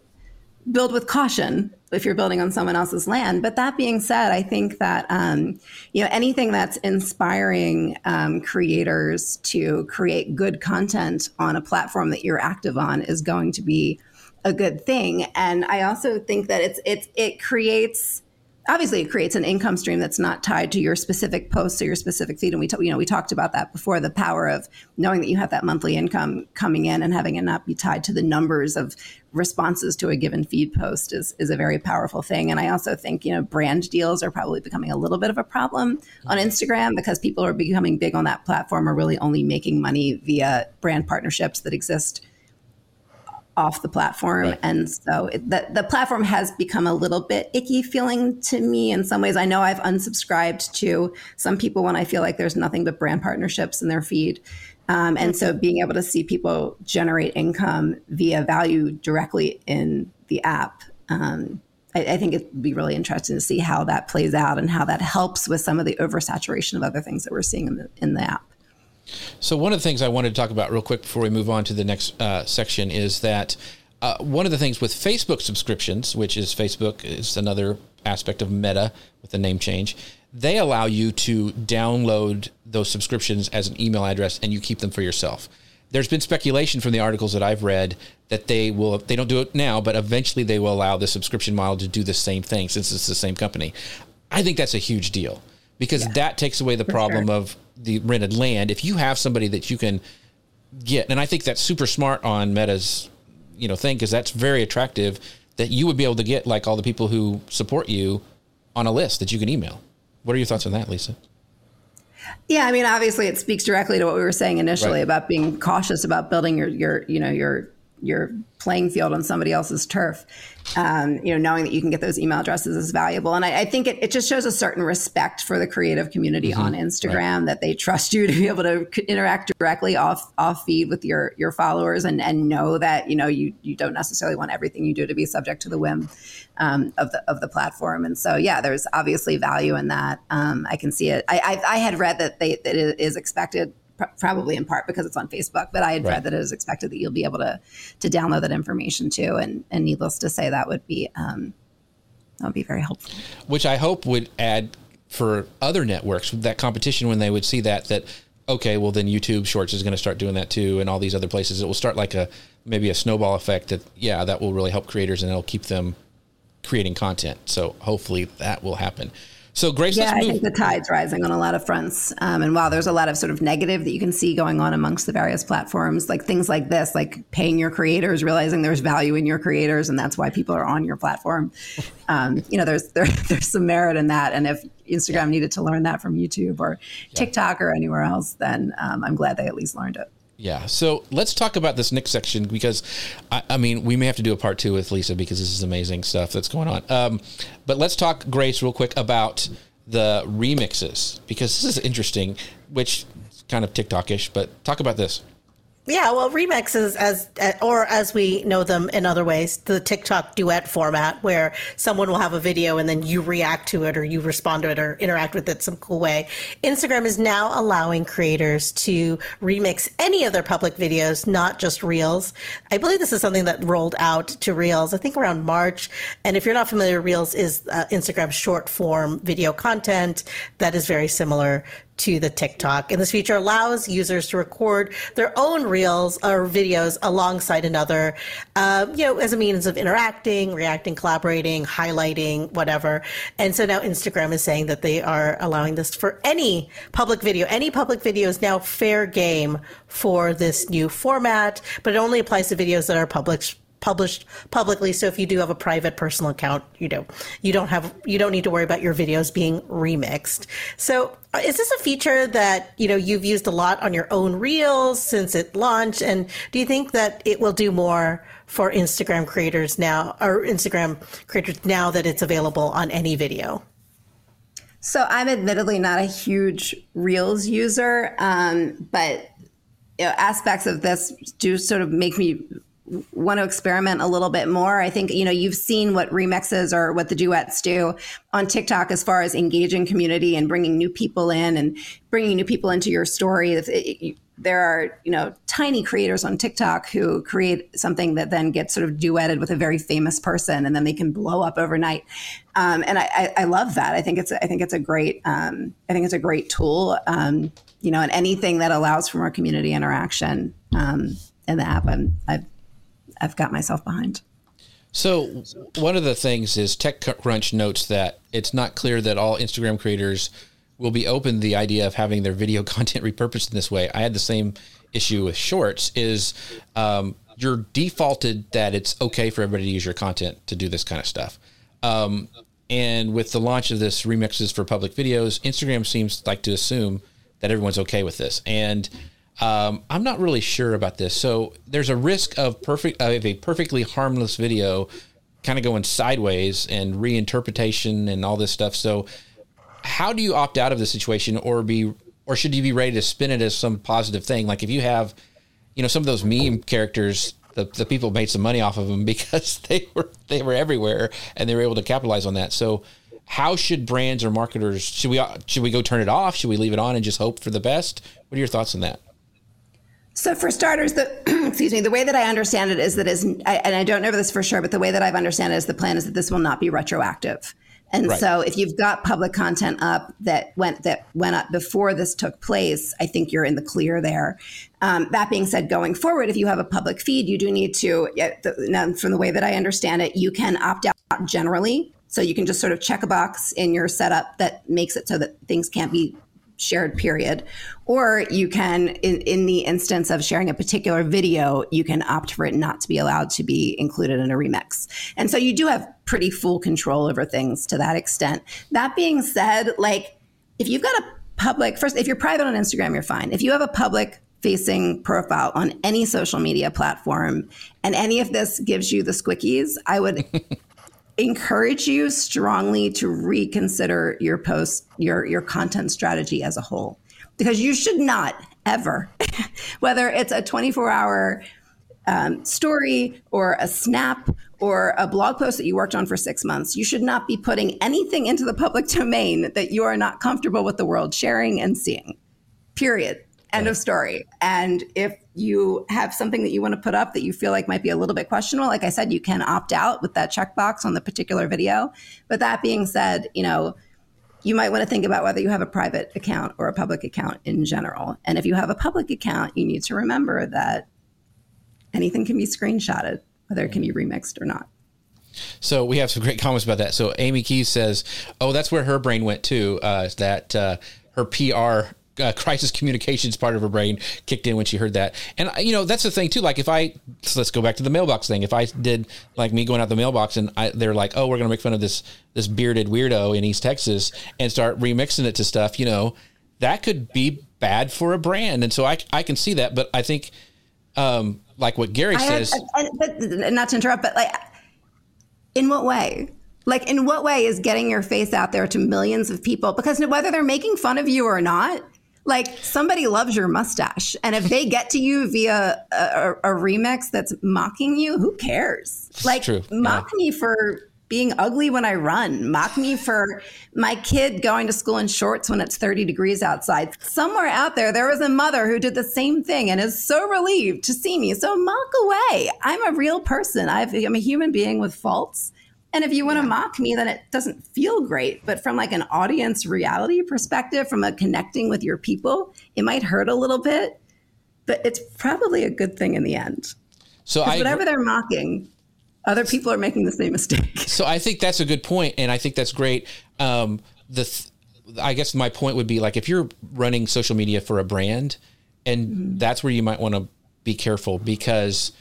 build with caution if you're building on someone else's land. But that being said, I think that um, you know anything that's inspiring um, creators to create good content on a platform that you're active on is going to be a good thing. And I also think that it's it's it creates obviously it creates an income stream that's not tied to your specific posts or your specific feed. And we t- you know we talked about that before the power of knowing that you have that monthly income coming in and having it not be tied to the numbers of responses to a given feed post is is a very powerful thing. And I also think you know brand deals are probably becoming a little bit of a problem on mm-hmm. Instagram because people are becoming big on that platform are really only making money via brand partnerships that exist off the platform. Right. And so it, the, the platform has become a little bit icky feeling to me in some ways. I know I've unsubscribed to some people when I feel like there's nothing but brand partnerships in their feed. Um, and so being able to see people generate income via value directly in the app. Um, I, I think it'd be really interesting to see how that plays out and how that helps with some of the oversaturation of other things that we're seeing in the in the app. So one of the things I wanted to talk about real quick before we move on to the next uh, section is that uh, one of the things with Facebook subscriptions, which is Facebook is another aspect of Meta with the name change, they allow you to download those subscriptions as an email address and you keep them for yourself. There's been speculation from the articles that I've read that they will they don't do it now, but eventually they will allow the subscription model to do the same thing since it's the same company. I think that's a huge deal because yeah, that takes away the problem sure. of the rented land, if you have somebody that you can get, and I think that's super smart on Meta's, you know, thing because that's very attractive that you would be able to get like all the people who support you on a list that you can email. What are your thoughts on that, Lisa? Yeah, I mean, obviously, it speaks directly to what we were saying initially right. about being cautious about building your your you know your your playing field on somebody else's turf. Um, you know, knowing that you can get those email addresses is valuable. And I, I think it, it, just shows a certain respect for the creative community mm-hmm. on Instagram right. that they trust you to be able to interact directly off off feed with your your followers and and know that you know you you don't necessarily want everything you do to be subject to the whim um, of the of the platform. And so yeah, there's obviously value in that. Um, I can see it. I, I, I had read that they that it is expected probably in part because it's on Facebook. But I had right. read that it is expected that you'll be able to to download that information too. And and needless to say, that would be um, that would be very helpful. Which I hope would add for other networks that competition when they would see that that okay, well then YouTube Shorts is going to start doing that too, and all these other places. It will start like a maybe a snowball effect that yeah, that will really help creators and it'll keep them creating content. So hopefully that will happen. So, Grace, yeah, I think the tide's rising on a lot of fronts. Um, and while there's a lot of sort of negative that you can see going on amongst the various platforms, like things like this, like paying your creators, realizing there's value in your creators, and that's why people are on your platform. [LAUGHS] Um, you know, there's there, [LAUGHS] there's some merit in that. And if Instagram yeah. needed to learn that from YouTube or yeah. TikTok or anywhere else, then um, I'm glad they at least learned it. Yeah. So let's talk about this next section because, I, I, mean, we may have to do a part two with Lisa because this is amazing stuff that's going on. Um, but let's talk, Grace, real quick about the remixes because this is interesting, which is kind of TikTokish. But talk about this. Yeah, well, remixes, as or as we know them in other ways, the TikTok duet format, where someone will have a video and then you react to it or you respond to it or interact with it some cool way. Instagram is now allowing creators to remix any of their public videos, not just Reels. I believe this is something that rolled out to Reels, I think around March. And if you're not familiar, Reels is uh, Instagram's short form video content that is very similar to the TikTok. And this feature allows users to record their own reels or videos alongside another, uh, you know, as a means of interacting, reacting, collaborating, highlighting, whatever. And so now Instagram is saying that they are allowing this for any public video. Any public video is now fair game for this new format, but it only applies to videos that are published published publicly. So if you do have a private personal account, you know, you don't have, you don't need to worry about your videos being remixed. So uh, is this a feature that, you know, you've used a lot on your own reels since it launched? And do you think that it will do more for Instagram creators now or Instagram creators now that it's available on any video? So I'm admittedly not a huge Reels user, um, but you know, aspects of this do sort of make me want to experiment a little bit more. I think, you know, you've seen what remixes or what the duets do on TikTok as far as engaging community and bringing new people in and bringing new people into your story. there are, you know, tiny creators on TikTok who create something that then gets sort of duetted with a very famous person and then they can blow up overnight. Um, and I, I, love that. I think it's, I think it's a great, um, I think it's a great tool, um, you know, and anything that allows for more community interaction um, in the app. I'm, I've I've got myself behind. So one of the things is TechCrunch notes that it's not clear that all Instagram creators will be open to the idea of having their video [LAUGHS] content repurposed in this way. I had the same issue with Shorts. Is um, you're defaulted that it's okay for everybody to use your content to do this kind of stuff. Um, and with the launch of this remixes for public videos, Instagram seems like to assume that everyone's okay with this. And um, I'm not really sure about this. So there's a risk of perfect of a perfectly harmless video kind of going sideways and reinterpretation and all this stuff. So how do you opt out of the situation or be or should you be ready to spin it as some positive thing? Like if you have, you know, some of those meme characters, the, the people made some money off of them [LAUGHS] because they were they were everywhere and they were able to capitalize on that. So how should brands or marketers should we should we go turn it off? Should we leave it on and just hope for the best? What are your thoughts on that? So for starters, the [CLEARS THROAT] excuse me, the way that I understand it is that is, I, and I don't know this for sure, but the way that I've understand it is the plan is that this will not be retroactive. And right. so if you've got public content up that went that went up before this took place, I think you're in the clear there. Um, that being said, going forward, if you have a public feed, you do need to. Now, from the way that I understand it, you can opt out generally. So you can just sort of check a box in your setup that makes it so that things can't be shared period or you can in, in the instance of sharing a particular video you can opt for it not to be allowed to be included in a remix. And so you do have pretty full control over things to that extent. That being said like if you've got a public first if you're private on instagram you're fine. If you have a public facing profile on any social media platform and any of this gives you the squickies i would encourage you strongly to reconsider your post your your content strategy as a whole. Because you should not ever [LAUGHS] whether it's a 24 hour um, story or a snap or a blog post that you worked on for six months you should not be putting anything into the public [LAUGHS] domain that you are not comfortable with the world sharing and seeing. Period. End of story. And if you have something that you want to put up that you feel like might be a little bit questionable, like I said, you can opt out with that checkbox on the particular video. But that being said, you know, you might want to think about whether you have a private account or a public account in general. And if you have a public account, you need to remember that anything can be screenshotted, whether it can be remixed or not. So we have some great comments about that. So Amy Keys says, "Oh, that's where her brain went too. Uh, that uh, her PR uh, crisis communications part of her brain kicked in when she heard that. And you know, that's the thing too. Like if I so let's go back to the mailbox thing. If I did like me going out the mailbox and I, they're like, oh, we're gonna make fun of this this bearded weirdo in East Texas and start remixing it to stuff, you know, that could be bad for a brand. And so I I can see that, but I think um like what Gary I says, but not to interrupt, but like in what way? Like, in what way is getting your face out there to millions of people? Because whether they're making fun of you or not, like somebody loves your mustache, and if they get to you via a, a, remix that's mocking you, who cares? Like, True. mock yeah. me for being ugly when I run. Mock me for my kid going to school in shorts when it's 30 degrees outside. Somewhere out there, there was a mother who did the same thing and is so relieved to see me. So mock away. I'm a real person. i am a human being with faults. And if you want to mock me, then it doesn't feel great. But from like an audience reality perspective, from a connecting with your people, it might hurt a little bit, but it's probably a good thing in the end. So I whatever they're mocking, other people are making the same mistake. [LAUGHS] So I think that's a good point, and I think that's great. Um, the th- I guess my point would be like if you're running social media for a brand, and mm-hmm. that's where you might want to be careful because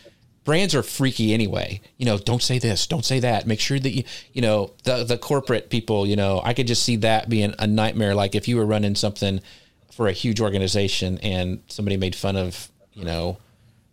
brands are freaky anyway. You know, don't say this, don't say that. Make sure that you, you know, the the corporate people. You know, I could just see that being a nightmare. Like if you were running something for a huge organization and somebody made fun of, you know,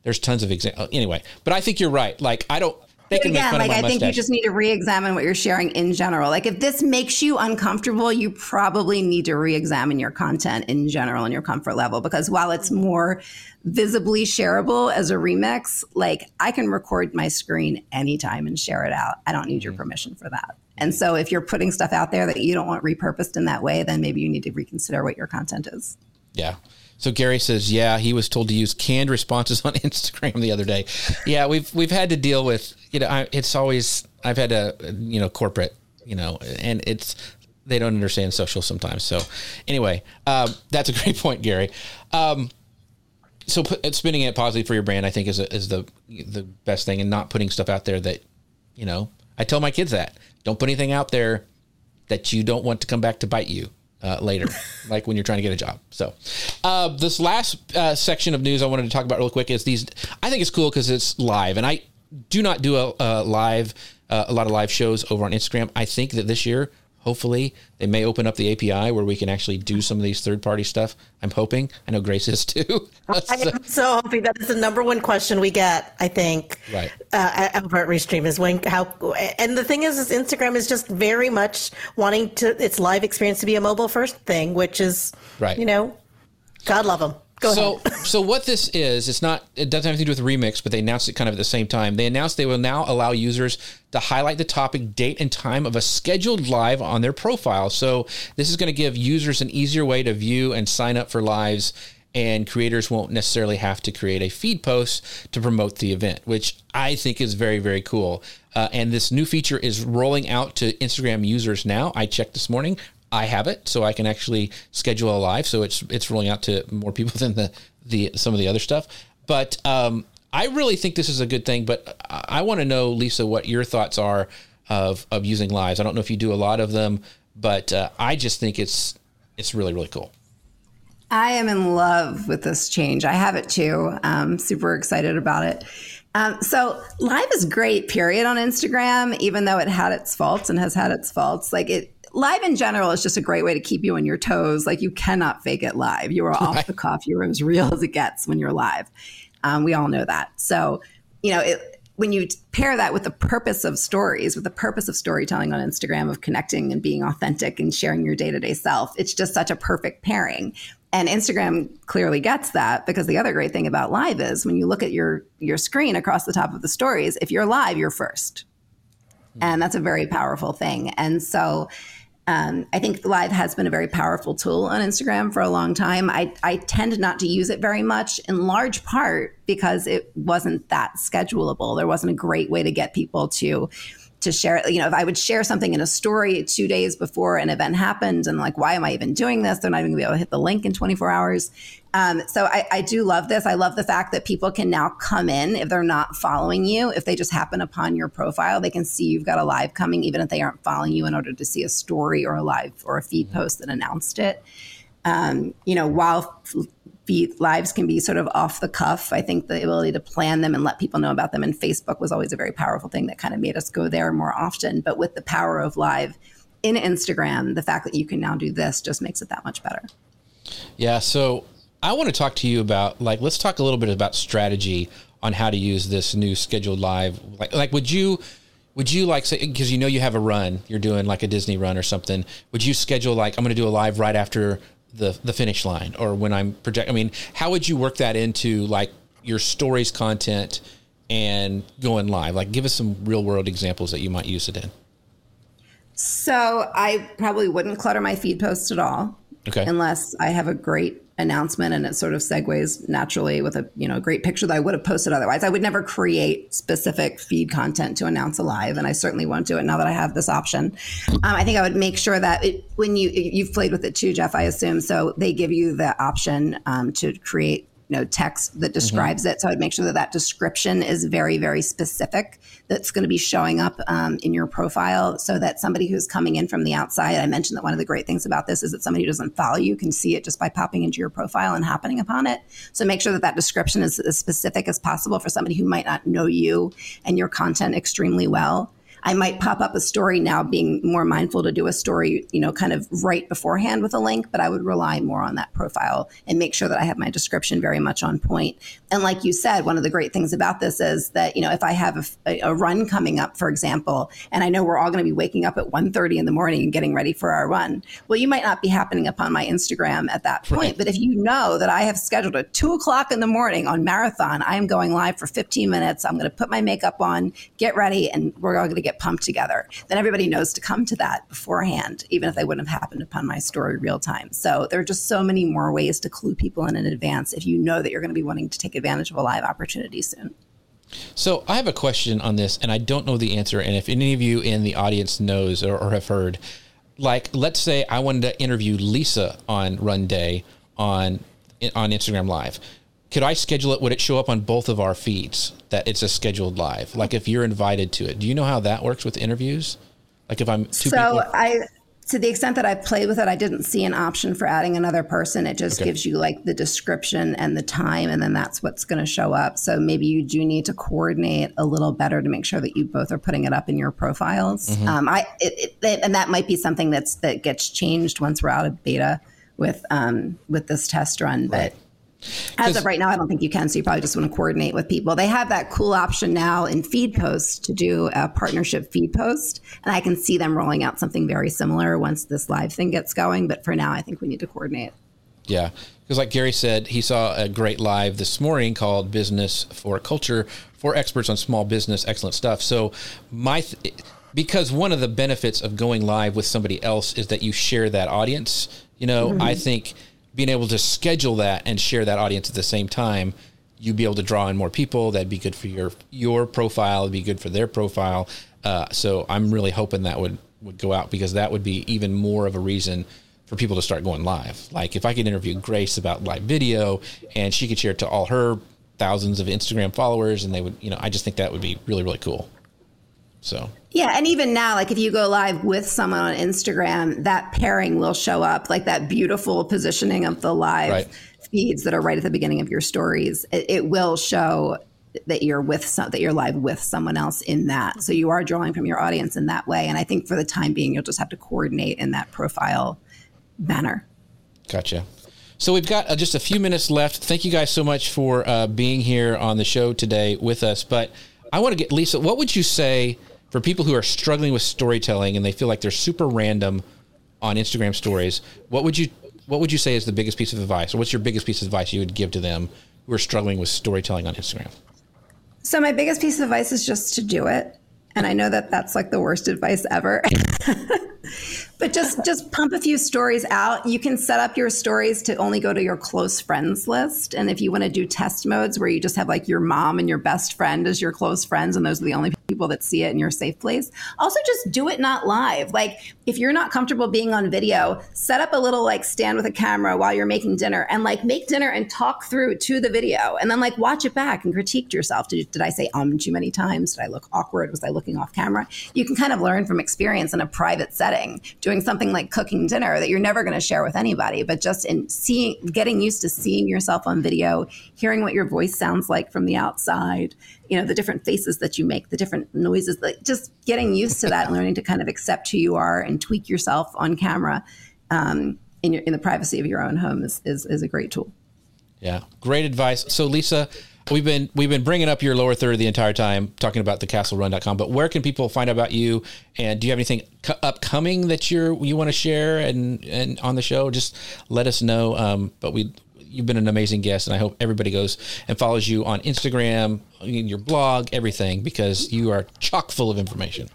there's tons of examples. Uh, anyway, but I think you're right. Like I don't they can Again, like I think you just need to re-examine what you're sharing in general. Like if this makes you uncomfortable, you probably need to re-examine your content in general and your comfort level because while it's more visibly shareable as a remix, like I can record my screen anytime and share it out. I don't need your mm-hmm. permission for that. And so if you're putting stuff out there that you don't want repurposed in that way, then maybe you need to reconsider what your content is. Yeah. So Gary says, yeah, he was told to use canned responses [LAUGHS] on Instagram the other day. Yeah, we've we've had to deal with you know I, it's always I've had a you know corporate you know and it's they don't understand social sometimes. So anyway, um, that's a [LAUGHS] great point, Gary. Um, so put, spinning it positively for your brand, I think is a, is the the best thing, and not putting stuff out there that you know. I tell my kids that don't put anything out there that you don't want to come back to bite you uh, later, [LAUGHS] like when you're trying to get a job. So, uh, this last uh, section of news I wanted to talk about real quick is these. I think it's cool because it's live, and I do not do a, a live, uh, a lot of live shows over on Instagram. I think that this year hopefully they may open up the API where we can actually do some of these third party stuff. I'm hoping. I know Grace is too. [LAUGHS] I am so hoping that is the number one question we get. I think right uh, over at Restream is when how and the thing is, is Instagram is just very much wanting to its live experience to be a mobile first thing, which is right. You know, God love them. Go so, [LAUGHS] so what this is, it's not, it doesn't have anything to do with remix, but they announced it kind of at the same time. They announced they will now allow users to highlight the topic, date, and time of a scheduled live on their profile. So this is going to give users an easier way to view and sign up for lives. And creators won't necessarily have to create a feed post to promote the event, which I think is very, very cool. Uh, and this new feature is rolling out to Instagram users now. I checked this morning. I have it, so I can actually schedule a live. So it's it's rolling out to more people [LAUGHS] than the the some of the other stuff. But um, I really think this is a good thing. But I, I want to know, Lisa, what your thoughts are of of using lives. I don't know if you do a lot of them, but uh, I just think it's it's really really cool. I am in love with this change. I have it too. I'm super excited about it. Um, so live is great, period, on Instagram, even though it had its faults and has had its faults. Like it, live in general is just a great way to keep you on your toes. Like you cannot fake it live. You are off right. the cuff. You're as real as it gets when you're live. Um, we all know that. So, you know, it, when you pair that with the purpose of stories, with the purpose of storytelling on Instagram, of connecting and being authentic and sharing your day to day self, it's just such a perfect pairing. And Instagram clearly gets that because the other great thing about live is when you look at your your screen across the top of the stories, if you're live, you're first. And that's a very powerful thing. And so um, I think Live has been a very powerful tool on Instagram for a long time. I, I tend not to use it very much, in large part because it wasn't that schedulable. There wasn't a great way to get people to to share it. You know, if I would share something in a story two days before an event happened and like, why am I even doing this? They're not even gonna be able to hit the link in 24 hours. Um, so I, I, do love this. I love the fact that people can now come in if they're not following you. If they just happen upon your profile, they can see you've got a live coming, even if they aren't following you in order to see a story or a live or a feed post that announced it. Um, you know, while be, lives can be sort of off the cuff. I think the ability to plan them and let people know about them in Facebook was always a very powerful thing that kind of made us go there more often. But with the power of live in Instagram, the fact that you can now do this just makes it that much better. Yeah. So I want to talk to you about like let's talk a little bit about strategy on how to use this new scheduled live. Like, like would you? would you like say because you know you have a run you're doing like a disney run or something would you schedule like i'm going to do a live right after the the finish line or when I'm project. I mean, how would you work that into like your stories content and going live? Like, give us some real world examples that you might use it in. So I probably wouldn't clutter my feed post at all. Okay. Unless I have a great announcement and it sort of segues naturally with a you know great picture that I would have posted otherwise. I would never create specific feed content to announce a live, and I certainly won't do it now that I have this option. Um, I think I would make sure that it, when you you've played with it too, Jeff, I assume. So they give you the option um, to create you know text that describes mm-hmm. it. So I'd make sure that that description is very very specific. That's going to be showing up um, in your profile, so that somebody who's coming in from the outside. I mentioned that one of the great things about this is that somebody who doesn't follow you can see it just by popping into your profile and happening upon it. So make sure that that description is as specific as possible for somebody who might not know you and your content extremely well. I might pop up a story now, being more mindful to do a story, you know, kind of right beforehand with a link, but I would rely more on that profile and make sure that I have my description very much on point. And like you said, one of the great things about this is that, you know, if I have a, a run coming up, for example, and I know we're all going to be waking up at 1.30 in the morning and getting ready for our run, well, you might not be happening upon my Instagram at that point. Right. But if you know that I have scheduled a two o'clock in the morning on marathon, I am going live for 15 minutes. I'm going to put my makeup on, get ready, and we're all going to get pumped together. Then everybody knows to come to that beforehand, even if they wouldn't have happened upon my story real time. So there are just so many more ways to clue people in in advance if you know that you're going to be wanting to take advantage of a live opportunity soon. So I have a question on this, and I don't know the answer. And if any of you in the audience knows or, or have heard, like let's say I wanted to interview Lisa on Run Day on on Instagram Live could I schedule it? Would it show up on both of our feeds that it's a scheduled live? Like if you're invited to it, do you know how that works with interviews? Like if I'm two so people? I to the extent that I've played with it, I didn't see an option for adding another person. It just okay. gives you like the description and the time, and then that's what's going to show up. So maybe you do need to coordinate a little better to make sure that you both are putting it up in your profiles. Mm-hmm. Um, I it, it, and that might be something that's that gets changed once we're out of beta with um, with this test run, but. Right as of right now, I don't think you can. So you probably just want to coordinate with people. They have that cool option now in feed post to do a partnership feed post. And I can see them rolling out something very similar once this live thing gets going. But for now, I think we need to coordinate. Yeah. Because, like Gary said, he saw a great live this morning called Business for Culture for experts on small business, excellent stuff. So, my. Th- because one of the benefits of going live with somebody else is that you share that audience. You know, mm-hmm. I think being able to schedule that and share that audience at the same time, you'd be able to draw in more people. That'd be good for your your profile. It'd be good for their profile. Uh, so I'm really hoping that would would go out because that would be even more of a reason for people to start going live. Like if I could interview Grace about live video and she could share it to all her thousands of Instagram followers and they would, you know, I just think that would be really really cool. So yeah, and even now, like if you go live with someone on Instagram, that pairing will show up, like that beautiful positioning of the live right. feeds that are right at the beginning of your stories. It, it will show that you're with some, that you're live with someone else in that. So you are drawing from your audience in that way. And I think for the time being, you'll just have to coordinate in that profile manner. Gotcha. So we've got uh, just a few minutes left. Thank you guys so much for uh, being here on the show today with us. But I want to get Lisa. What would you say? For people who are struggling with storytelling and they feel like they're super random on Instagram stories, what would you what would you say is the biggest piece of advice, or what's your biggest piece of advice you would give to them who are struggling with storytelling on Instagram? So my biggest piece of advice is just to do it, and I know that that's like the worst advice ever. [LAUGHS] but just just pump a few stories out you can set up your stories to only go to your close friends list and if you want to do test modes where you just have like your mom and your best friend as your close friends and those are the only people that see it in your safe place. Also just do it not live. Like if you're not comfortable being on video set up a little like stand with a camera while you're making dinner and like make dinner and talk through to the video and then like watch it back and critique yourself. Did, did i say um too many times? Did i look awkward? Was i looking off camera? You can kind of learn from experience in a private setting doing something like cooking dinner that you're never going to share with anybody, but just in seeing, getting used to seeing yourself on video, hearing what your voice sounds like from the outside, you know, the different faces that you make, the different noises, like just getting used to that and learning to kind of accept who you are and tweak yourself on camera um, in, your, in the privacy of your own home is, is, is a great tool. Yeah, great advice. So, Lisa, We've been we've been bringing up your lower third the entire time, talking about the castlerun.com. But where can people find out about you? And do you have anything upcoming that you're you want to share and and on the show? Just let us know. Um, but we you've been an amazing guest, and I hope everybody goes and follows you on Instagram, your blog, everything, because you are chock full of information.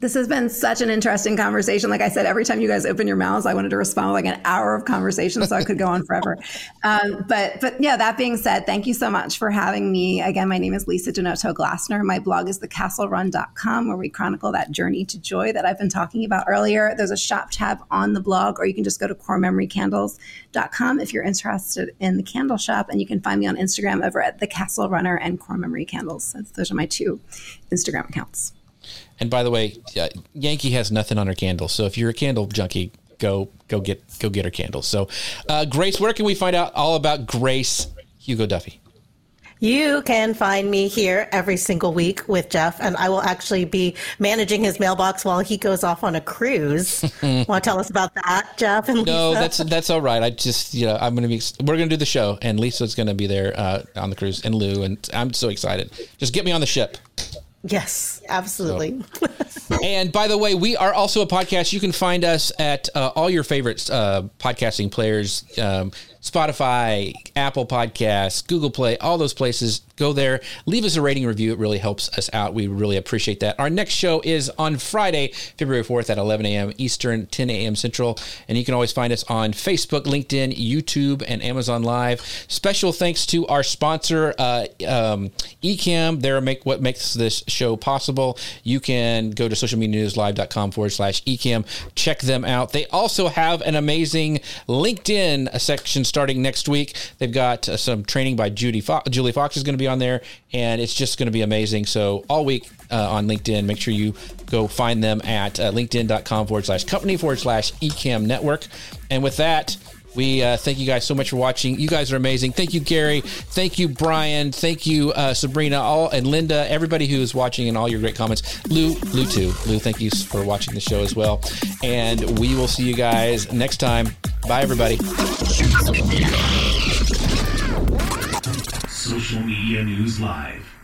This has been such an interesting conversation. Like I said, every time you guys open your mouths, I wanted to respond with like an hour of conversation, so I could go on forever. [LAUGHS] Um, but but yeah, that being said, thank you so much for having me. Again, my name is Lisa DiNoto Glassner. My blog is thecastlerun.com, where we chronicle that journey to joy that I've been talking about earlier. There's a shop tab on the blog, or you can just go to corememorycandles.com if you're interested in the candle shop, and you can find me on Instagram over at the Castle Runner and Core Memory Candles. Those are my two Instagram accounts. And by the way, uh, Yankee has nothing on her candles. So if you're a candle junkie, go go get go get her candles. So, uh, Grace, where can we find out all about Grace Hugo Duffy? You can find me here every single week with Jeff, and I will actually be managing his mailbox while he goes off on a cruise. [LAUGHS] Want to tell us about that, Jeff? And no, that's that's all right. I just you know I'm going to be we're going to do the show, and Lisa's going to be there uh, on the cruise, and Lou, and I'm so excited. Just get me on the ship. Yes, absolutely. So. and by the way, we are also a podcast. You can find us at uh, all your favorite uh, podcasting players um, Spotify, Apple Podcasts, Google Play, all those places. Go there, leave us a rating review. It really helps us out. We really appreciate that. Our next show is on Friday, February 4th at 11 a.m. Eastern, 10 a.m. Central. And you can always find us on Facebook, LinkedIn, YouTube, and Amazon Live. Special thanks to our sponsor, uh, um, Ecamm. They're make, what makes this show possible. You can go to socialmedianewslive.com forward slash Ecamm. Check them out. They also have an amazing LinkedIn section starting next week. They've got uh, some training by Judy Fo- Julie Fox is going to be on there, and it's just going to be amazing. So all week uh, on LinkedIn, make sure you go find them at uh, linkedin.com forward slash company forward slash ecamm network. And with that, we uh, thank you guys so much for watching. You guys are amazing. Thank you, Gary. Thank you, Brian. Thank you, uh, Sabrina, all and Linda, everybody who is watching, and all your great comments. Lou, Lou too. Lou, thank you for watching the show as well. And we will see you guys next time. Bye, everybody. Social Media News Live.